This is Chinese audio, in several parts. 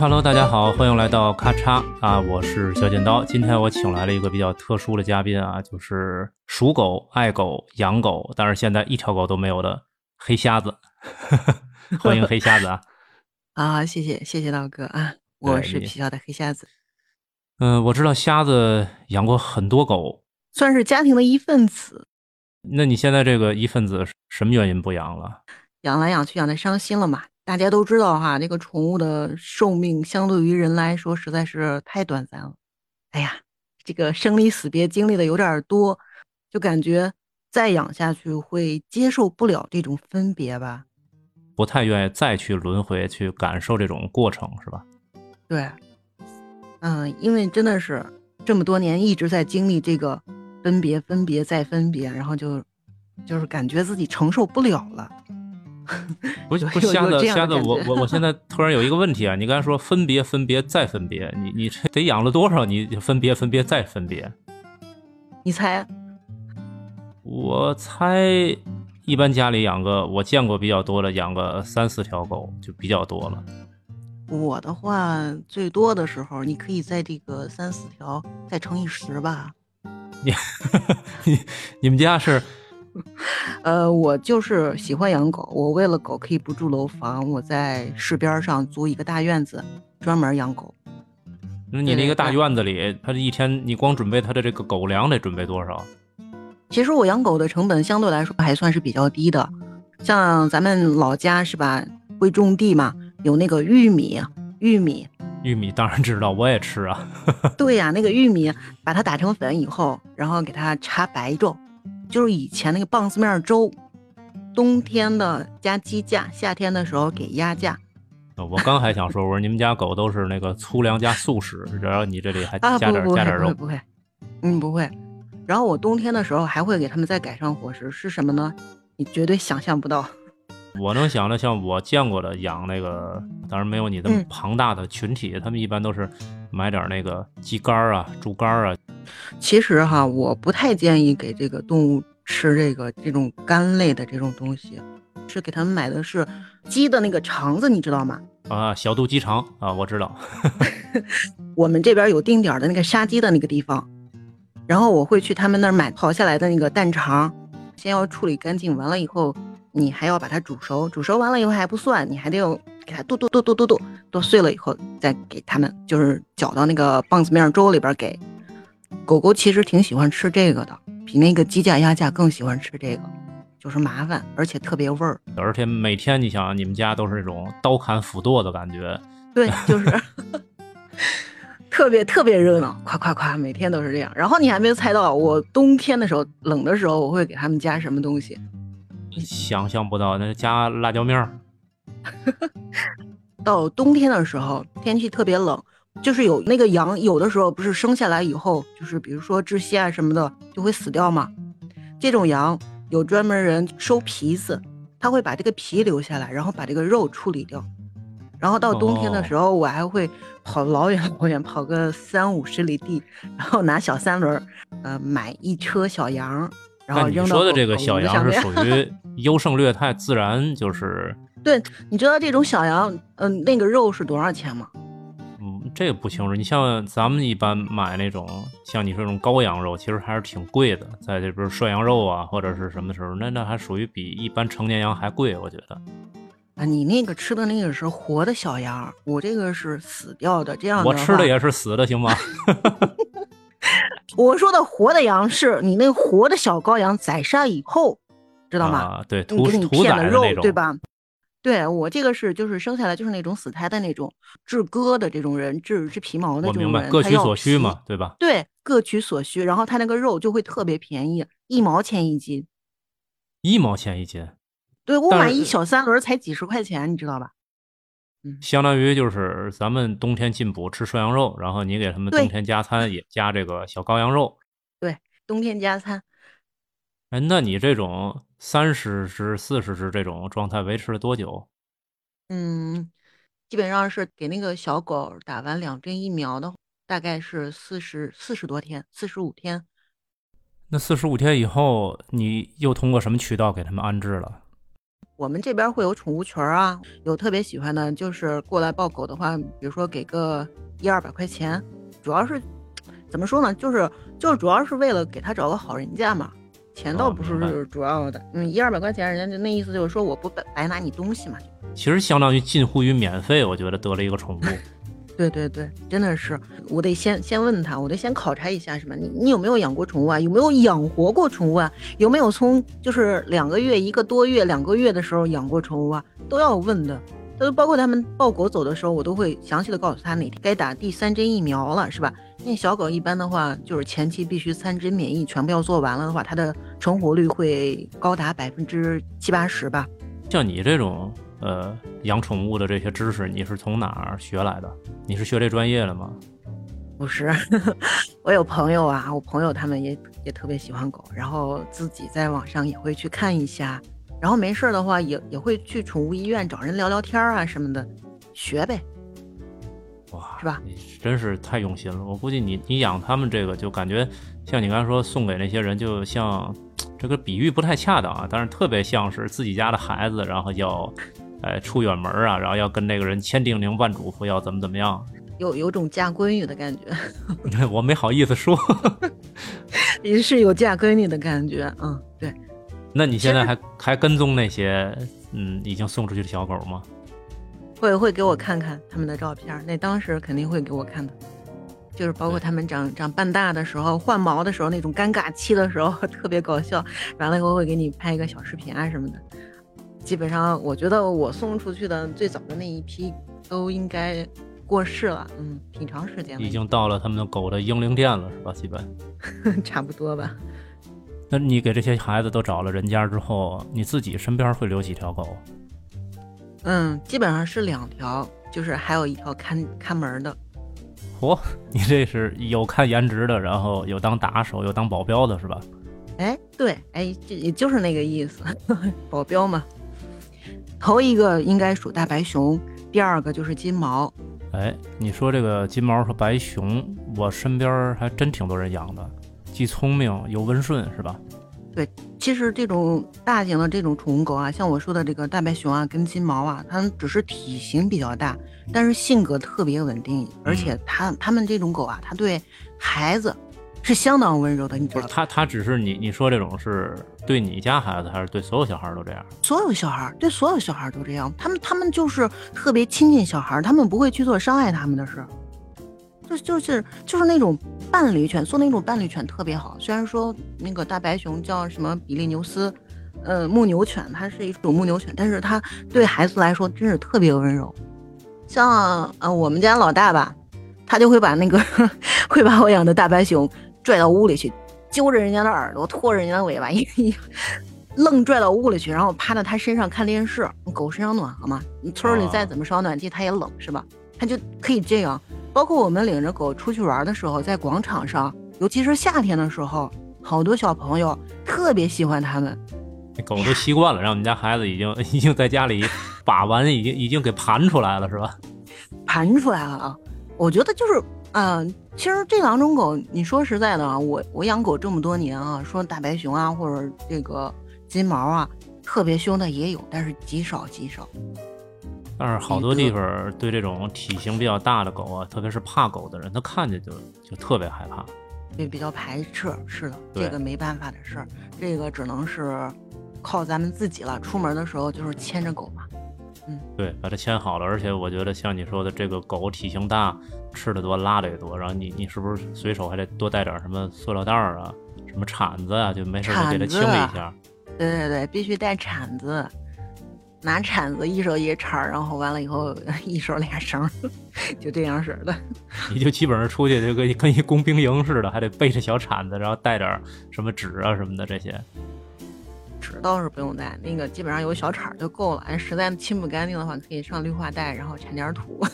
Hello，大家好，欢迎来到咔嚓啊，我是小剪刀。今天我请来了一个比较特殊的嘉宾啊，就是属狗、爱狗、养狗，但是现在一条狗都没有的黑瞎子。欢迎黑瞎子啊！啊，谢谢谢谢道哥啊，我是皮笑的黑瞎子，嗯、我知道瞎子养过很多狗，算是家庭的一份子。那你现在这个一份子什么原因不养了？养来养去养的伤心了嘛？大家都知道哈，这个宠物的寿命相对于人来说实在是太短暂了。哎呀，这个生离死别经历的有点儿多，就感觉再养下去会接受不了这种分别吧？不太愿意再去轮回去感受这种过程，是吧？对，嗯，因为真的是这么多年一直在经历这个分别、分别再分别，然后就就是感觉自己承受不了了。不是不瞎子瞎子，我我我现在突然有一个问题啊，你刚才说分别分别再分别，你你这得养了多少？你分别分别再分别？你猜？我猜一般家里养个我见过比较多的，养个三四条狗就比较多了。我的话，最多的时候，你可以在这个三四条再乘以十吧。你 你们家是 呃，我就是喜欢养狗，我为了狗可以不住楼房，我在市边上租一个大院子，专门养狗。那你那个大院子里，它这一天你光准备它的这个狗粮得准备多少？其实我养狗的成本相对来说还算是比较低的，像咱们老家是吧，会种地嘛，有那个玉米，玉米，玉米当然知道，我也吃啊。对呀，那个玉米把它打成粉以后，然后给它插白粥，就是以前那个棒子面粥，冬天的加鸡架，夏天的时候给鸭架我刚还想说，我说你们家狗都是那个粗粮加素食，然后你这里还啊，加点、加点肉，不会不会，嗯不会。然后我冬天的时候还会给它们再改善伙食，是什么呢？你绝对想象不到。我能想的，像我见过的养那个，当然没有你这么嗯庞大的群体，他们一般都是买点那个鸡肝儿啊、猪肝儿啊。其实哈，我不太建议给这个动物吃这个这种肝类的这种东西，是给他们买的是鸡的那个肠子，你知道吗？啊，小肚鸡肠啊，我知道。我们这边有定点儿的那个杀鸡的那个地方，然后我会去他们那儿买刨下来的那个蛋肠，先要处理干净，完了以后你还要把它煮熟，煮熟完了以后还不算，你还得有给它剁剁剁剁剁剁剁碎了以后再给它们，就是搅到那个棒子面粥里边儿给。狗狗其实挺喜欢吃这个的，比那个鸡架鸭架更喜欢吃这个，就是麻烦，而且特别味儿。而且每天你想，你们家都是那种刀砍斧剁的感觉。对，就是 特别特别热闹，夸夸夸，每天都是这样。然后你还没有猜到，我冬天的时候冷的时候，我会给他们加什么东西？想象不到，那加辣椒面儿，到冬天的时候，天气特别冷，就是有那个羊，有的时候不是生下来以后，就是比如说窒息啊什么的，就会死掉嘛。这种羊有专门人收皮子，他会把这个皮留下来，然后把这个肉处理掉。然后到冬天的时候，我还会跑老远老远，跑个三五十里地，然后拿小三轮儿，呃，买一车小羊，然后扔到你说的这个小羊是属于 优胜劣汰，自然就是，你知道这种小羊，嗯、那个肉是多少钱吗？嗯，这个不清楚。你像咱们一般买那种像你说这种羔羊肉，其实还是挺贵的，在这边涮羊肉啊或者是什么时候，那那还属于比一般成年羊还贵，我觉得。啊，你那个吃的那个是活的小羊，我这个是死掉的。这样我吃的也是死的，行吗？我说的活的羊是你那活的小羔羊宰杀以后，知道吗？啊，对，屠屠宰的肉对？吧？对我这个是就是生下来就是那种死胎的那种治割的这种人，治治皮毛的我明白，这种人，他要各取所需嘛，对吧？对，各取所需，然后他那个肉就会特别便宜，一毛钱一斤。一毛钱一斤，对我买一小三轮才几十块钱，你知道吧？嗯，相当于就是咱们冬天进补吃涮羊肉，然后你给他们冬天加餐也加这个小羔羊肉。对冬天加餐。哎，那你这种三十只、四十只这种状态维持了多久？嗯，基本上是给那个小狗打完两针疫苗的，大概是四十四十多天，四十五天。那四十五天以后，你又通过什么渠道给他们安置了？我们这边会有宠物群啊，有特别喜欢的，就是过来抱狗的话，比如说给个一二百块钱，主要是怎么说呢？就是就是主要是为了给他找个好人家嘛，钱倒不是主要的。嗯，一二百块钱，人家就那意思就是说我不白白拿你东西嘛。其实相当于近乎于免费，我觉得得了一个宠物。对对对，真的是，我得先先问他，我得先考察一下，什么？你你有没有养过宠物啊？有没有养活过宠物啊？有没有从就是两个月、一个多月、两个月的时候养过宠物啊？都要问的。都包括他们抱狗走的时候，我都会详细的告诉他哪天该打第三针疫苗了，是吧？那小狗一般的话，就是前期必须三针免疫全部要做完了的话，它的成活率会高达百分之七八十吧。像你这种。呃，养宠物的这些知识你是从哪儿学来的？你是学这专业的吗？不是，我有朋友啊，我朋友他们也也特别喜欢狗，然后自己在网上也会去看一下，然后没事的话也也会去宠物医院找人聊聊天啊什么的，学呗。哇，是吧？你真是太用心了。我估计你你养他们这个就感觉像你刚才说送给那些人，就像这个比喻不太恰当啊，但是特别像是自己家的孩子，然后要。哎，出远门啊，然后要跟那个人千叮咛万嘱咐，要怎么怎么样，有有种嫁闺女的感觉。我没好意思说，也是有嫁闺女的感觉。嗯，对。那你现在还还跟踪那些嗯已经送出去的小狗吗？会会给我看看他们的照片，那当时肯定会给我看的，就是包括他们长长半大的时候、换毛的时候那种尴尬期的时候，特别搞笑。完了以后会给你拍一个小视频啊什么的。基本上，我觉得我送出去的最早的那一批都应该过世了，嗯，挺长时间了。已经到了他们的狗的英灵殿了，是吧？基本 差不多吧。那你给这些孩子都找了人家之后，你自己身边会留几条狗？嗯，基本上是两条，就是还有一条看看门的。嚯，你这是有看颜值的，然后有当打手，有当保镖的，是吧？哎，对，哎，这也就是那个意思，保镖嘛。头一个应该属大白熊，第二个就是金毛。哎，你说这个金毛和白熊，我身边还真挺多人养的，既聪明又温顺，是吧？对，其实这种大型的这种宠物狗啊，像我说的这个大白熊啊，跟金毛啊，它们只是体型比较大，但是性格特别稳定，而且它它们这种狗啊，它对孩子。是相当温柔的，你知道它它只是你你说这种是对你家孩子，还是对所有小孩都这样？所有小孩对所有小孩都这样，他们他们就是特别亲近小孩，他们不会去做伤害他们的事，就就是就是那种伴侣犬，做那种伴侣犬特别好。虽然说那个大白熊叫什么比利牛斯，呃牧牛犬，它是一种牧牛犬，但是它对孩子来说真是特别温柔。像呃我们家老大吧，他就会把那个 会把我养的大白熊。拽到屋里去，揪着人家的耳朵，拖着人家的尾巴，一一愣拽到屋里去，然后趴在他身上看电视。狗身上暖和嘛，你村里再怎么烧暖气，它也冷，是吧？它就可以这样。包括我们领着狗出去玩的时候，在广场上，尤其是夏天的时候，好多小朋友特别喜欢它们。狗都习惯了，让我们家孩子已经 已经在家里把玩，已经已经给盘出来了，是吧？盘出来了啊！我觉得就是。嗯，其实这两种狗，你说实在的啊，我我养狗这么多年啊，说大白熊啊，或者这个金毛啊，特别凶的也有，但是极少极少。但是好多地方对这种体型比较大的狗啊，特别是怕狗的人，他看见就就特别害怕，对，比较排斥。是的，这个没办法的事儿，这个只能是靠咱们自己了。出门的时候就是牵着狗嘛。嗯，对，把它牵好了。而且我觉得像你说的，这个狗体型大，吃的多，拉的也多。然后你你是不是随手还得多带点什么塑料袋儿啊，什么铲子啊，就没事就给它清理一下。对对对，必须带铲子，拿铲子一手一铲，然后完了以后 一手俩绳，就这样式的。你就基本上出去就跟跟一工兵营似的，还得背着小铲子，然后带点什么纸啊什么的这些。纸倒是不用带，那个基本上有小铲就够了。哎，实在清不干净的话，可以上绿化带，然后铲点土。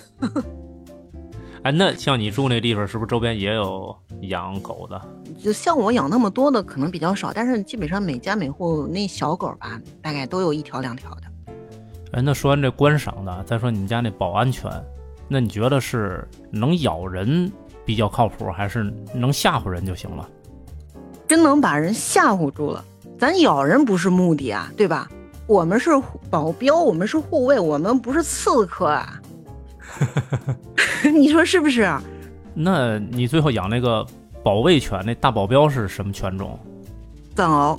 哎，那像你住那地方，是不是周边也有养狗的？就像我养那么多的，可能比较少，但是基本上每家每户那小狗吧，大概都有一条两条的。哎，那说完这观赏的，再说你们家那保安犬，那你觉得是能咬人比较靠谱，还是能吓唬人就行了？真能把人吓唬住了。咱咬人不是目的啊，对吧？我们是保镖，我们是护卫，我们不是刺客啊！你说是不是？那你最后养那个保卫犬，那大保镖是什么犬种？藏獒。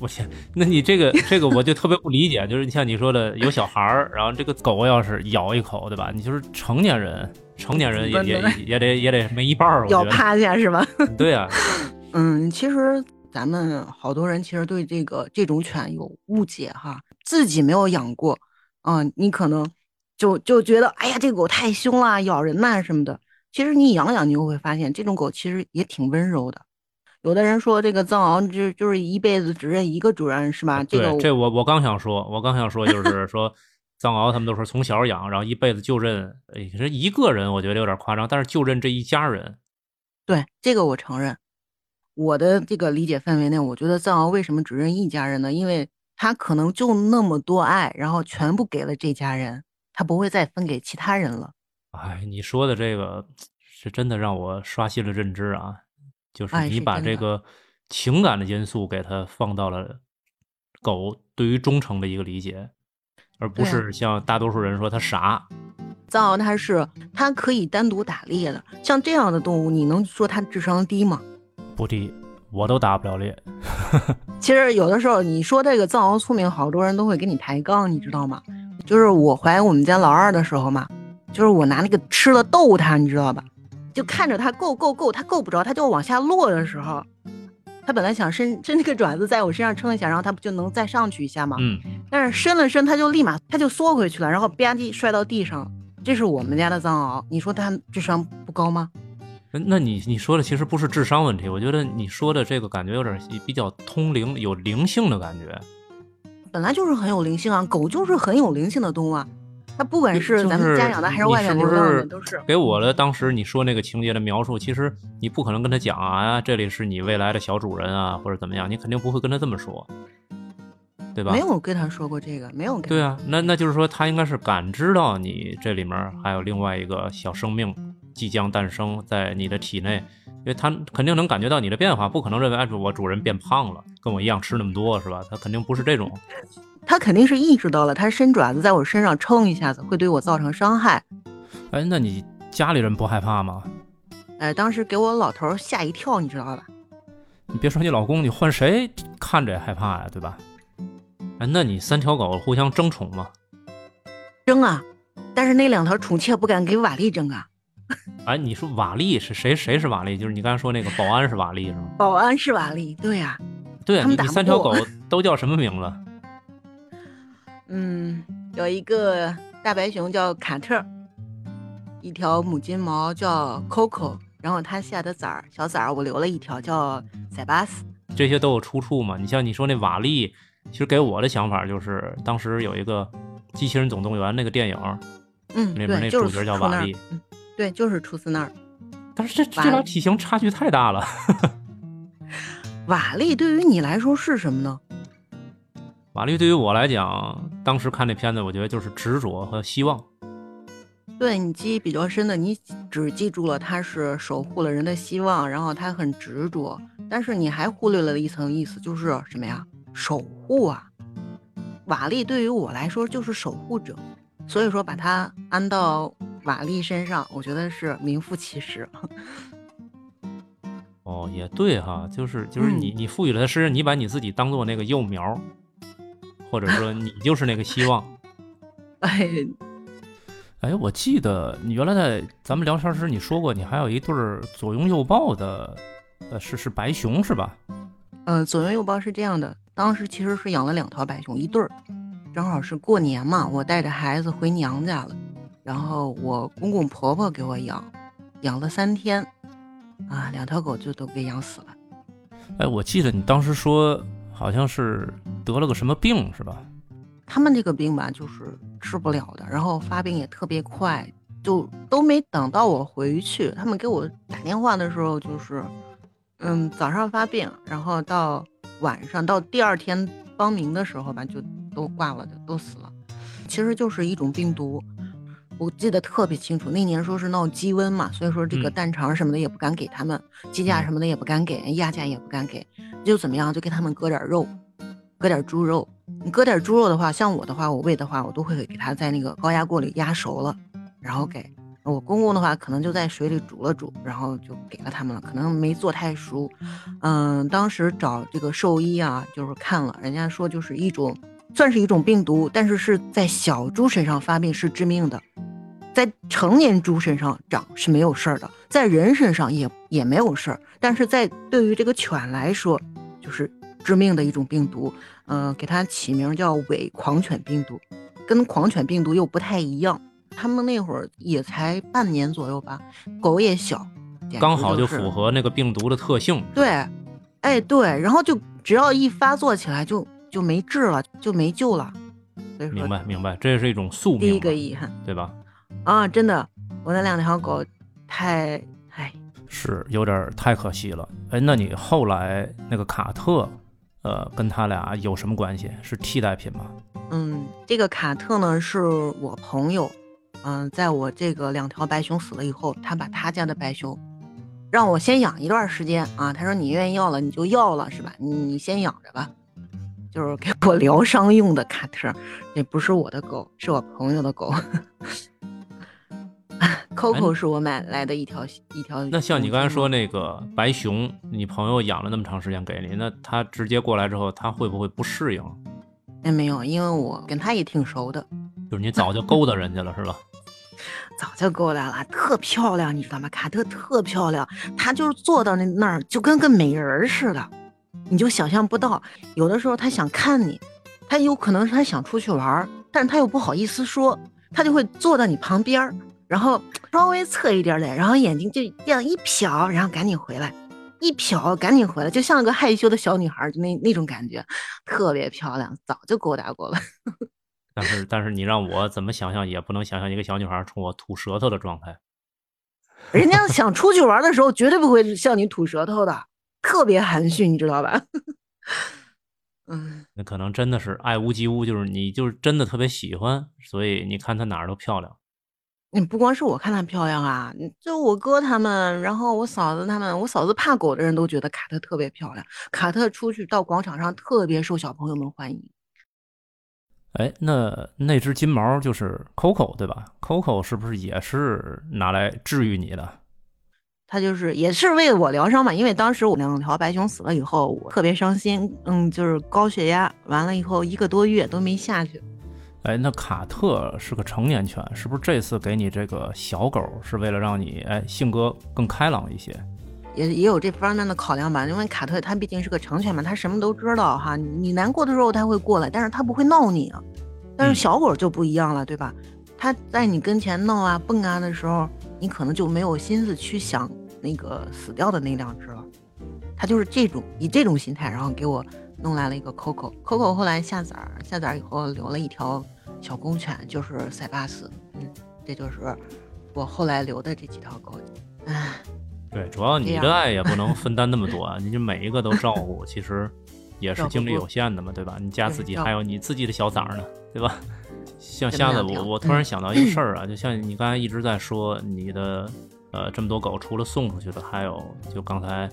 我天，那你这个这个我就特别不理解，就是你像你说的有小孩儿，然后这个狗要是咬一口，对吧？你就是成年人，成年人也也也得也得没一半儿，咬趴下是吧？对啊。嗯，其实咱们好多人其实对这个这种犬有误解哈，自己没有养过，嗯，你可能就就觉得哎呀，这狗太凶了，咬人呐什么的。其实你养养，你就会发现这种狗其实也挺温柔的。有的人说这个藏獒就就是一辈子只认一个主人是吧？对，这我我刚想说，我刚想说就是说 藏獒他们都说从小养，然后一辈子就认，哎，这一个人我觉得有点夸张，但是就认这一家人。对，这个我承认。我的这个理解范围内，我觉得藏獒为什么只认一家人呢？因为它可能就那么多爱，然后全部给了这家人，它不会再分给其他人了。哎，你说的这个是真的让我刷新了认知啊！就是你把这个情感的因素给它放到了狗对于忠诚的一个理解，而不是像大多数人说它傻。藏獒它是它可以单独打猎的，像这样的动物，你能说它智商低吗？不低，我都打不了猎。其实有的时候你说这个藏獒聪明，好多人都会给你抬杠，你知道吗？就是我怀我们家老二的时候嘛，就是我拿那个吃了逗它，你知道吧？就看着它够够够，它够不着，它就往下落的时候，它本来想伸伸那个爪子在我身上撑一下，然后它不就能再上去一下吗？嗯。但是伸了伸，它就立马它就缩回去了，然后吧唧摔到地上。这是我们家的藏獒，你说它智商不高吗？那你你说的其实不是智商问题，我觉得你说的这个感觉有点比较通灵，有灵性的感觉。本来就是很有灵性啊，狗就是很有灵性的动物啊。它不管是咱们家养的还是外面流浪的，都是给我的。当时你说那个情节的描述，其实你不可能跟他讲啊，这里是你未来的小主人啊，或者怎么样，你肯定不会跟他这么说，对吧？没有跟他说过这个，没有。对啊，那那就是说他应该是感知到你这里面还有另外一个小生命即将诞生在你的体内，因为他肯定能感觉到你的变化，不可能认为哎，我主人变胖了，跟我一样吃那么多，是吧？他肯定不是这种。他肯定是意识到了，他伸爪子在我身上撑一下子会对我造成伤害。哎，那你家里人不害怕吗？哎，当时给我老头吓一跳，你知道吧？你别说你老公，你换谁看着也害怕呀，对吧？哎，那你三条狗互相争宠吗？争啊，但是那两条宠妾不敢给瓦力争啊。哎，你说瓦力是谁？谁是瓦力？就是你刚才说那个保安是瓦力是吗？保安是瓦力，对呀。对，你三条狗都叫什么名字？嗯，有一个大白熊叫卡特，一条母金毛叫 Coco，然后它下的崽儿小崽儿我留了一条叫塞巴斯。这些都有出处嘛？你像你说那瓦力，其实给我的想法就是当时有一个《机器人总动员》那个电影，嗯，里面那主角叫瓦力，嗯，对，就是出自那儿。但是这这俩体型差距太大了。瓦力对于你来说是什么呢？瓦力对于我来讲，当时看这片子，我觉得就是执着和希望。对你记忆比较深的，你只记住了他是守护了人的希望，然后他很执着，但是你还忽略了一层意思，就是什么呀？守护啊！瓦力对于我来说就是守护者，所以说把它安到瓦力身上，我觉得是名副其实。哦，也对哈，就是就是你你赋予了他身，你把你自己当做那个幼苗。或者说你就是那个希望，哎，哎，我记得你原来在咱们聊天时你说过，你还有一对左拥右抱的，呃，是是白熊是吧？嗯，左拥右抱是这样的，当时其实是养了两条白熊，一对儿，正好是过年嘛，我带着孩子回娘家了，然后我公公婆婆给我养，养了三天，啊，两条狗就都给养死了。哎，我记得你当时说。好像是得了个什么病，是吧？他们这个病吧，就是治不了的，然后发病也特别快，就都没等到我回去，他们给我打电话的时候，就是，嗯，早上发病，然后到晚上到第二天光明的时候吧，就都挂了，就都死了。其实就是一种病毒，我记得特别清楚，那年说是闹鸡瘟嘛，所以说这个蛋肠什么的也不敢给他们，鸡架什么的也不敢给，鸭架也不敢给。就怎么样，就给他们割点肉，割点猪肉，你搁点猪肉的话，像我的话，我喂的话，我都会给它在那个高压锅里压熟了，然后给我公公的话，可能就在水里煮了煮，然后就给了他们了，可能没做太熟。嗯，当时找这个兽医啊，就是看了，人家说就是一种算是一种病毒，但是是在小猪身上发病是致命的，在成年猪身上长是没有事儿的，在人身上也也没有事儿，但是在对于这个犬来说，就是致命的一种病毒。嗯，给它起名叫伪狂犬病毒，跟狂犬病毒又不太一样。他们那会儿也才半年左右吧，狗也小，刚好就符合那个病毒的特性。对，哎对，然后就只要一发作起来，就就没治了，就没救了。明白明白，这是一种宿命。第一个遗憾，对吧？啊，真的，我那两条狗太唉，是有点太可惜了。哎，那你后来那个卡特？呃，跟他俩有什么关系？是替代品吗？嗯，这个卡特呢是我朋友，嗯，在我这个两条白熊死了以后，他把他家的白熊让我先养一段时间啊。他说你愿意要了你就要了是吧？你你先养着吧，就是给我疗伤用的卡特，也不是我的狗，是我朋友的狗。Coco 是我买来的一条一条。那像你刚才说那个白熊，你朋友养了那么长时间给你，那他直接过来之后，他会不会不适应？那没有，因为我跟他也挺熟的。就是你早就勾搭人家了是吧？早就勾搭了，特漂亮，你知道吗？卡特特漂亮，他就是坐到那那儿就跟个美人似的，你就想象不到。有的时候他想看你，他有可能是他想出去玩，但是他又不好意思说，他就会坐到你旁边儿。然后稍微侧一点脸，然后眼睛就这样一瞟，然后赶紧回来，一瞟赶紧回来，就像个害羞的小女孩，就那那种感觉，特别漂亮，早就勾搭过了。但是但是你让我怎么想象也不能想象一个小女孩冲我吐舌头的状态。人家想出去玩的时候，绝对不会向你吐舌头的，特别含蓄，你知道吧？嗯，那可能真的是爱屋及乌，就是你就是真的特别喜欢，所以你看她哪儿都漂亮。你不光是我看她漂亮啊，就我哥他们，然后我嫂子他们，我嫂子怕狗的人都觉得卡特特别漂亮。卡特出去到广场上特别受小朋友们欢迎。哎，那那只金毛就是 Coco 对吧？Coco 是不是也是拿来治愈你的？他就是也是为我疗伤嘛，因为当时我两条白熊死了以后，我特别伤心，嗯，就是高血压，完了以后一个多月都没下去。哎，那卡特是个成年犬，是不是这次给你这个小狗是为了让你哎性格更开朗一些？也也有这方面的考量吧，因为卡特它毕竟是个成犬嘛，它什么都知道哈。你难过的时候它会过来，但是它不会闹你啊。但是小狗就不一样了，对吧？它在你跟前闹啊蹦啊的时候，你可能就没有心思去想那个死掉的那两只了。它就是这种以这种心态，然后给我。弄来了一个 Coco，Coco 后来下崽儿，下崽儿以后留了一条小公犬，就是塞巴斯。嗯，这就是我后来留的这几条狗。唉，对，主要你的爱也不能分担那么多啊，你就每一个都照顾，其实也是精力有限的嘛，对吧？你家自己还有你自己的小崽儿呢，对吧？像瞎子，我我突然想到一个事儿啊，就像你刚才一直在说你的呃这么多狗，除了送出去的，还有就刚才。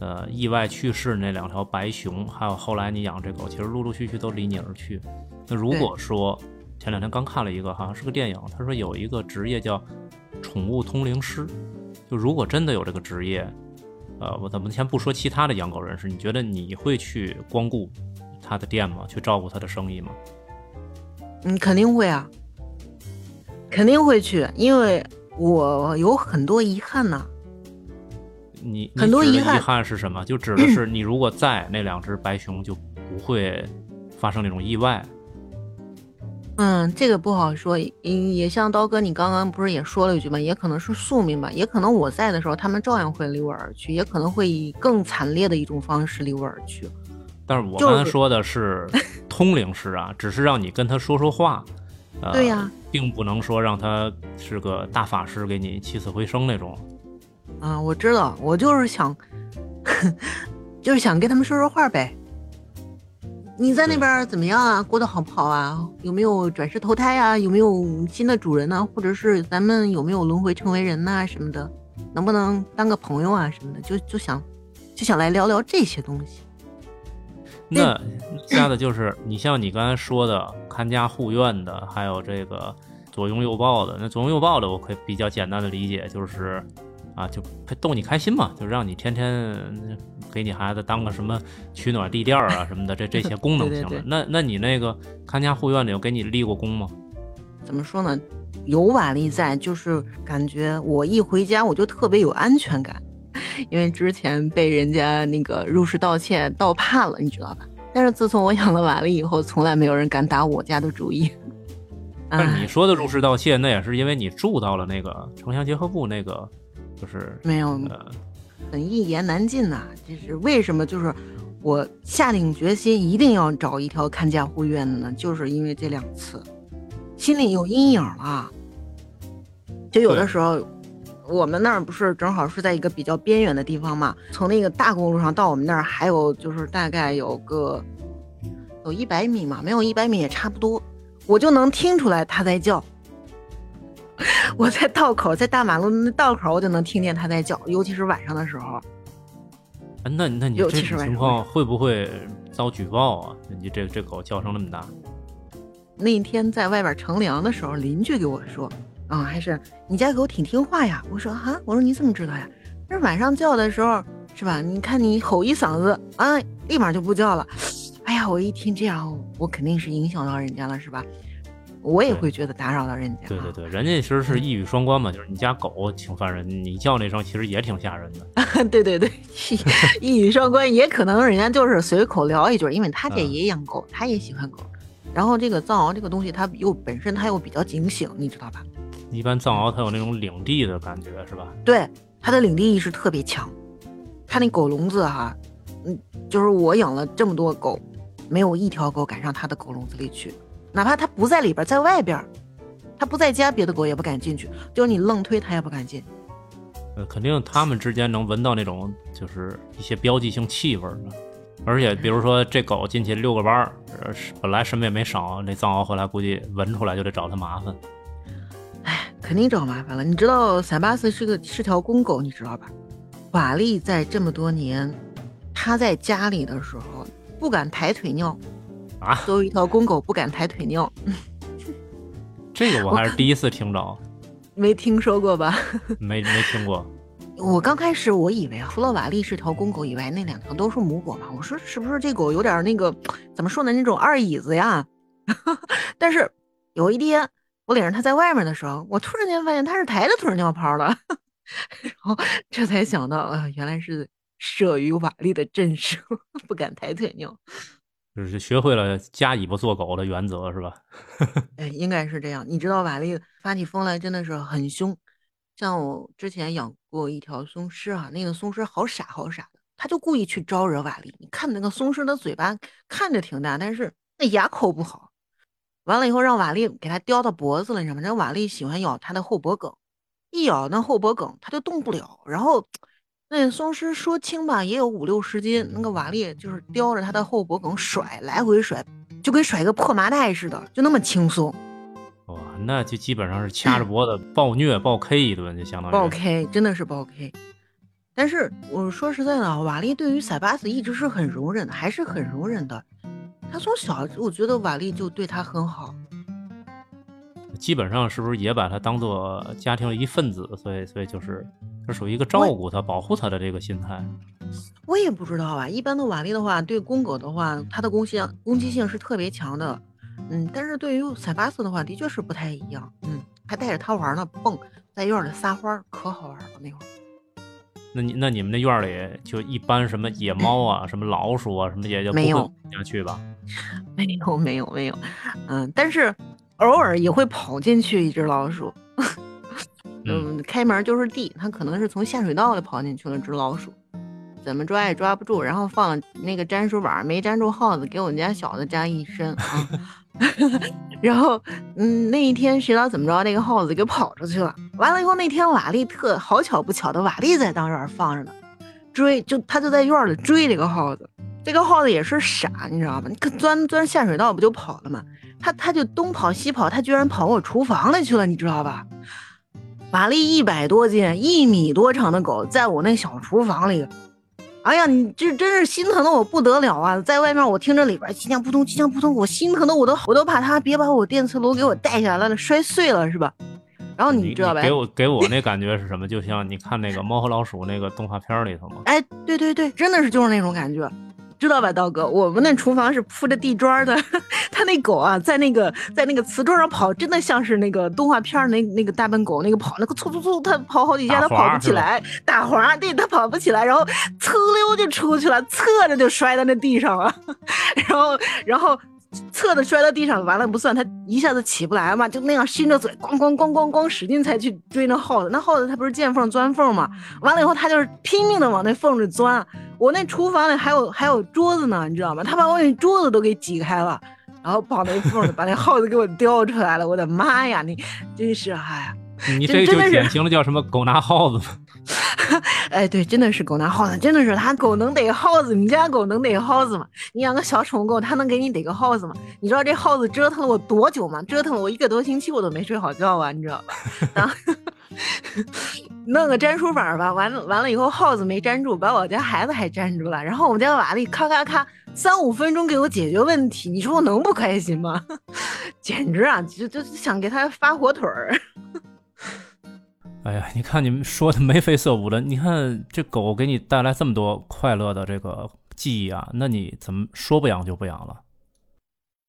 呃，意外去世那两条白熊，还有后来你养这狗，其实陆陆续续都离你而去。那如果说前两天刚看了一个，好像是个电影，他说有一个职业叫宠物通灵师。就如果真的有这个职业，呃，我咱们先不说其他的养狗人士，你觉得你会去光顾他的店吗？去照顾他的生意吗？嗯，肯定会啊，肯定会去，因为我有很多遗憾呢。你很多遗憾是什么？就指的是你如果在那两只白熊就不会发生那种意外。嗯，这个不好说。嗯，也像刀哥，你刚刚不是也说了一句吗？也可能是宿命吧，也可能我在的时候他们照样会离我而去，也可能会以更惨烈的一种方式离我而去。但是我刚才说的是 通灵师啊，只是让你跟他说说话。对呀，并不能说让他是个大法师给你起死回生那种。啊，我知道，我就是想，就是想跟他们说说话呗。你在那边怎么样啊？过得好不好啊？有没有转世投胎啊？有没有新的主人呢？或者是咱们有没有轮回成为人呐什么的？能不能当个朋友啊什么的？就就想就想来聊聊这些东西。那下的就是你像你刚才说的看家护院的，还有这个左拥右抱的。那左拥右抱的，我可以比较简单的理解，就是啊，就逗你开心嘛，就让你天天给你孩子当个什么取暖地垫啊什么的，这这些功能性的。那那你那个看家护院的有给你立过功吗？怎么说呢？有瓦力在，就是感觉我一回家我就特别有安全感。因为之前被人家那个入室盗窃盗怕了，你知道吧？但是自从我养了瓦力以后，从来没有人敢打我家的主意。但是你 说的入室盗窃，那也是因为你住到了那个城乡结合部那个，就是没有，很一言难尽呐。就是为什么？就是我下定决心一定要找一条看家护院的呢？就是因为这两次，心里有阴影了。就有的时候。我们那儿不是正好是在一个比较边缘的地方嘛？从那个大公路上到我们那儿还有就是大概有个有一百米嘛，没有一百米也差不多，我就能听出来他在叫。我在道口，在大马路那道口，我就能听见它在叫，尤其是晚上的时候。那那你这种情况会不会遭举报啊？你这这狗叫声那么大。那天在外边乘凉的时候，邻居给我说。啊，还是你家狗挺听话呀。我说啊，我说你怎么知道呀？那晚上叫的时候是吧？你看你吼一嗓子啊，立马就不叫了。哎呀，我一听这样，我肯定是影响到人家了，是吧？我也会觉得打扰到人家。对对对，人家其实是一语双关嘛，就是你家狗挺烦人，你叫那声其实也挺吓人的。对对对，一语双关，也可能人家就是随口聊一句，因为他家也养狗，他也喜欢狗。然后这个藏獒这个东西，它又本身它又比较警醒，你知道吧？一般藏獒它有那种领地的感觉，是吧？对，它的领地意识特别强。它那狗笼子哈，嗯，就是我养了这么多狗，没有一条狗敢上它的狗笼子里去，哪怕它不在里边，在外边，它不在家，别的狗也不敢进去。就是你愣推它也不敢进。呃，肯定它们之间能闻到那种就是一些标记性气味而且比如说这狗进去遛个弯儿，本来什么也没少，那藏獒回来估计闻出来就得找它麻烦。哎肯定找麻烦了。你知道塞巴斯是个是条公狗，你知道吧？瓦力在这么多年，他在家里的时候不敢抬腿尿啊。作为一条公狗，不敢抬腿尿。这个我还是第一次听着。没听说过吧？没没听过。我刚开始我以为啊，除了瓦力是条公狗以外，那两条都是母狗嘛。我说是不是这狗有点那个怎么说呢？那种二椅子呀。但是有一天。我领着它在外面的时候，我突然间发现它是抬着腿尿泡的，然后这才想到，啊，原来是慑于瓦力的震慑，不敢抬腿尿，就是学会了夹尾巴做狗的原则，是吧？哎，应该是这样。你知道瓦力发起疯来真的是很凶，像我之前养过一条松狮啊，那个松狮好傻好傻的，他就故意去招惹瓦力。你看那个松狮的嘴巴看着挺大，但是那牙口不好。完了以后，让瓦力给它叼到脖子了，你知道吗？那瓦力喜欢咬它的后脖梗，一咬那后脖梗，它就动不了。然后那松狮说轻吧，也有五六十斤，那个瓦力就是叼着它的后脖梗甩，来回甩，就跟甩个破麻袋似的，就那么轻松。哇，那就基本上是掐着脖子 暴虐暴 K 一顿，就相当于暴 K，真的是暴 K。但是我说实在的，瓦力对于塞巴斯一直是很容忍的，还是很容忍的。他从小，我觉得瓦力就对他很好，基本上是不是也把他当做家庭的一份子？所以，所以就是是属于一个照顾它、保护它的这个心态。我也不知道啊。一般的瓦力的话，对公狗的话，它的攻性攻击性是特别强的。嗯，但是对于塞巴斯的话，的确是不太一样。嗯，还带着它玩呢，蹦在院里撒欢，可好玩了那会儿。那你那你们那院里就一般什么野猫啊，什么老鼠啊，什么也就没有下去吧？没有没有没有，嗯，但是偶尔也会跑进去一只老鼠。嗯，开门就是地，它可能是从下水道里跑进去了只老鼠，怎么抓也抓不住。然后放那个粘鼠板，没粘住耗子，给我们家小子粘一身啊。然后，嗯，那一天谁知道怎么着，那个耗子给跑出去了。完了以后，那天瓦力特好巧不巧的，瓦力在当院放着呢，追就他就在院里追这个耗子。这个耗子也是傻，你知道吗？你可钻钻下水道不就跑了吗？他他就东跑西跑，他居然跑我厨房里去了，你知道吧？瓦力一百多斤，一米多长的狗，在我那小厨房里，哎呀，你这真是心疼的我不得了啊！在外面我听着里边气枪扑通，气枪扑通，我心疼的我都我都怕它别把我电磁炉给我带下来了，摔碎了是吧？然后你知道呗？给我给我那感觉是什么？就像你看那个猫和老鼠那个动画片里头吗？哎，对对对，真的是就是那种感觉。知道吧，刀哥？我们那厨房是铺着地砖的，他那狗啊，在那个在那个瓷砖上跑，真的像是那个动画片那那个大笨狗那个跑，那个蹭蹭蹭，它跑好几下，它跑不起来，打滑，对，它跑不起来，然后呲溜就出去了，侧着就摔在那地上了，然后然后侧着摔到地上，完了不算，他一下子起不来嘛，就那样伸着嘴，咣咣咣咣咣使劲才去追那耗子，那耗子它不是见缝钻缝嘛，完了以后它就是拼命的往那缝里钻。我那厨房里还有还有桌子呢，你知道吗？他把我那桌子都给挤开了，然后跑那缝里把那耗子给我叼出来了。我的妈呀，你真是哎呀！你这就典型的叫什么狗拿耗子？哎，对，真的是狗拿耗子，真的是它狗能逮耗子，你家狗能逮耗子吗？你养个小宠物狗，它能给你逮个耗子吗？你知道这耗子折腾了我多久吗？折腾了我一个多星期，我都没睡好觉啊，你知道吧？然 后。弄个粘鼠板吧，完了完了以后，耗子没粘住，把我家孩子还粘住了。然后我们家瓦力咔咔咔三五分钟给我解决问题，你说我能不开心吗？简直啊，就就想给他发火腿儿。哎呀，你看你们说的眉飞色舞的，你看这狗给你带来这么多快乐的这个记忆啊，那你怎么说不养就不养了？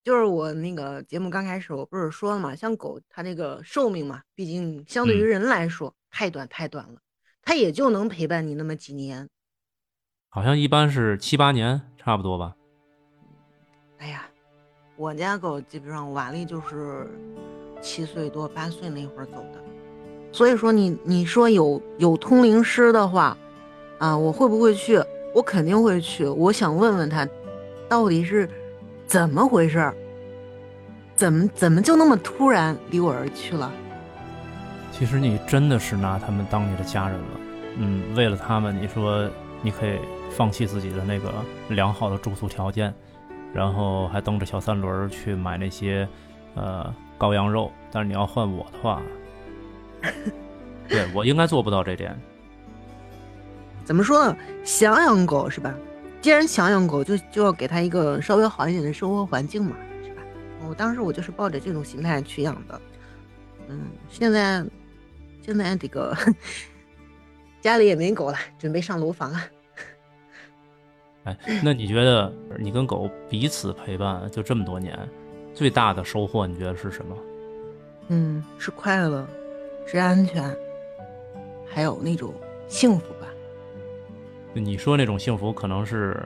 就是我那个节目刚开始，我不是说了嘛，像狗它那个寿命嘛，毕竟相对于人来说太短太短了，它也就能陪伴你那么几年。好像一般是七八年，差不多吧。哎呀，我家狗基本上瓦力就是七岁多八岁那会儿走的，所以说你你说有有通灵师的话，啊，我会不会去？我肯定会去。我想问问他，到底是。怎么回事？怎么怎么就那么突然离我而去了？其实你真的是拿他们当你的家人了。嗯，为了他们，你说你可以放弃自己的那个良好的住宿条件，然后还蹬着小三轮去买那些呃羔羊肉。但是你要换我的话，对我应该做不到这点。怎么说呢？想养狗是吧？既然想养狗，就就要给它一个稍微好一点的生活环境嘛，是吧？我当时我就是抱着这种心态去养的，嗯，现在现在这个家里也没狗了，准备上楼房了。哎，那你觉得你跟狗彼此陪伴就这么多年，最大的收获你觉得是什么？嗯，是快乐，是安全，还有那种幸福吧。你说那种幸福，可能是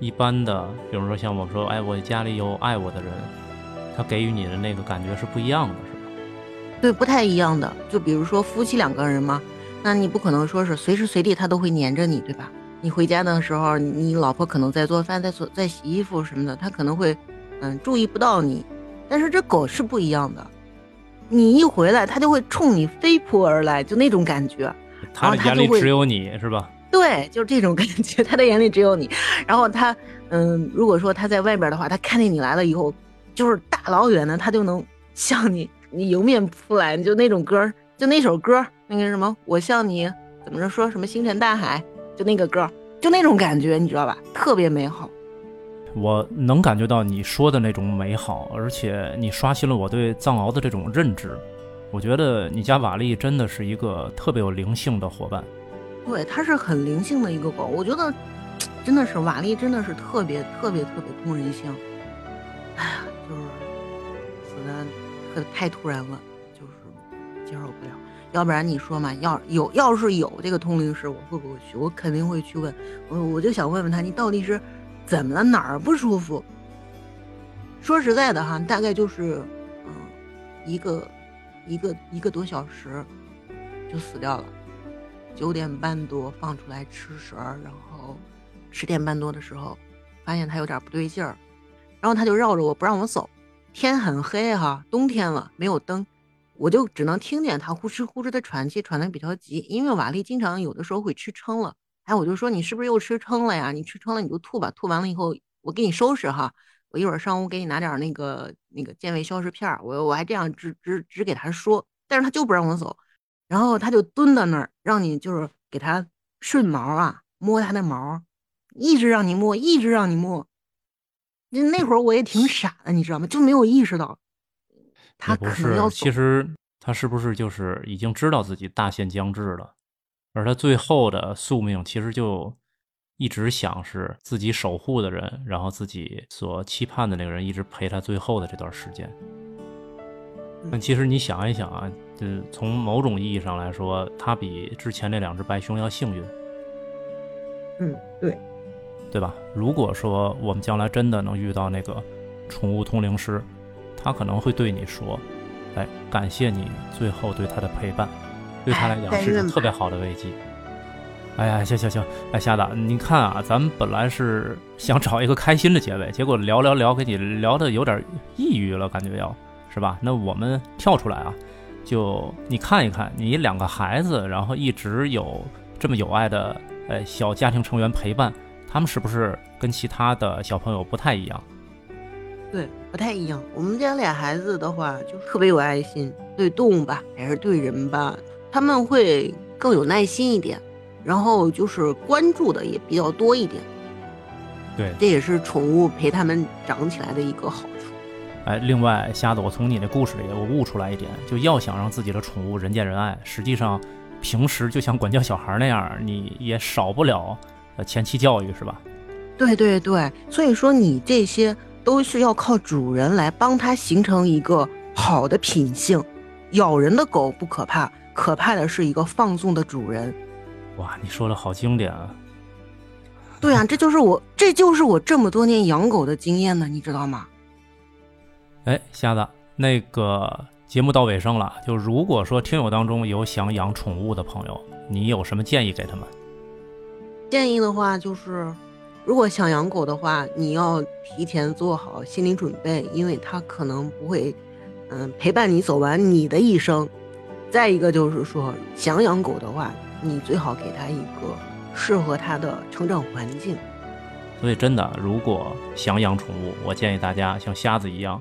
一般的，比如说像我说，哎，我家里有爱我的人，他给予你的那个感觉是不一样的，是吧？对，不太一样的。就比如说夫妻两个人嘛，那你不可能说是随时随地他都会黏着你，对吧？你回家的时候，你老婆可能在做饭，在做在洗衣服什么的，他可能会嗯注意不到你。但是这狗是不一样的，你一回来，他就会冲你飞扑而来，就那种感觉。他的眼里只有你是吧？对，就是这种感觉，他的眼里只有你。然后他，嗯，如果说他在外边的话，他看见你来了以后，就是大老远的，他就能向你，你迎面扑来，就那种歌，就那首歌，那个什么，我向你怎么着说什么星辰大海，就那个歌，就那种感觉，你知道吧？特别美好。我能感觉到你说的那种美好，而且你刷新了我对藏獒的这种认知。我觉得你家瓦力真的是一个特别有灵性的伙伴。对，它是很灵性的一个狗，我觉得真的是瓦力，真的是特别特别特别通人性。哎呀，就是死的可太突然了，就是接受不了。要不然你说嘛，要有要是有这个通灵师，我会不会去？我肯定会去问。我我就想问问他，你到底是怎么了？哪儿不舒服？说实在的哈，大概就是嗯，一个一个一个多小时就死掉了。九点半多放出来吃食儿，然后十点半多的时候，发现它有点不对劲儿，然后它就绕着我不让我走。天很黑哈，冬天了没有灯，我就只能听见它呼哧呼哧的喘气，喘的比较急。因为瓦力经常有的时候会吃撑了，哎，我就说你是不是又吃撑了呀？你吃撑了你就吐吧，吐完了以后我给你收拾哈，我一会儿上屋给你拿点那个那个健胃消食片儿我我还这样直直直给他说，但是他就不让我走。然后他就蹲在那儿，让你就是给他顺毛啊，摸他的毛，一直让你摸，一直让你摸。那那会儿我也挺傻的，你知道吗？就没有意识到他可能要其实他是不是就是已经知道自己大限将至了，而他最后的宿命其实就一直想是自己守护的人，然后自己所期盼的那个人一直陪他最后的这段时间。但其实你想一想啊，就从某种意义上来说，他比之前那两只白熊要幸运。嗯，对。对吧？如果说我们将来真的能遇到那个宠物通灵师，他可能会对你说：“哎，感谢你最后对他的陪伴，对他来讲是特别好的慰藉。”哎呀，行行行，哎，瞎子，你看啊，咱们本来是想找一个开心的结尾，结果聊聊聊，给你聊的有点抑郁了，感觉要是吧？那我们跳出来啊，就你看一看，你两个孩子，然后一直有这么有爱的呃小家庭成员陪伴。他们是不是跟其他的小朋友不太一样？对，不太一样。我们家俩孩子的话，就特别有爱心，对动物吧，还是对人吧，他们会更有耐心一点，然后就是关注的也比较多一点。对，这也是宠物陪他们长起来的一个好处。哎，另外，瞎子，我从你的故事里我悟出来一点，就要想让自己的宠物人见人爱，实际上平时就像管教小孩那样，你也少不了。呃，前期教育是吧？对对对，所以说你这些都是要靠主人来帮他形成一个好的品性。咬人的狗不可怕，可怕的是一个放纵的主人。哇，你说的好经典啊！对啊，这就是我，这就是我这么多年养狗的经验呢，你知道吗？哎，瞎子，那个节目到尾声了，就如果说听友当中有想养宠物的朋友，你有什么建议给他们？建议的话就是，如果想养狗的话，你要提前做好心理准备，因为它可能不会，嗯，陪伴你走完你的一生。再一个就是说，想养狗的话，你最好给它一个适合它的成长环境。所以，真的，如果想养宠物，我建议大家像瞎子一样，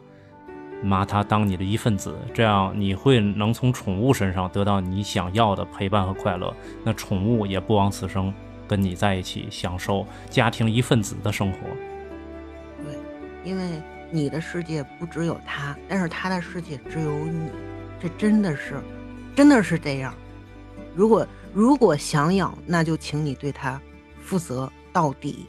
拿它当你的一份子，这样你会能从宠物身上得到你想要的陪伴和快乐，那宠物也不枉此生。跟你在一起，享受家庭一份子的生活。对，因为你的世界不只有它，但是它的世界只有你。这真的是，真的是这样。如果如果想养，那就请你对它负责到底。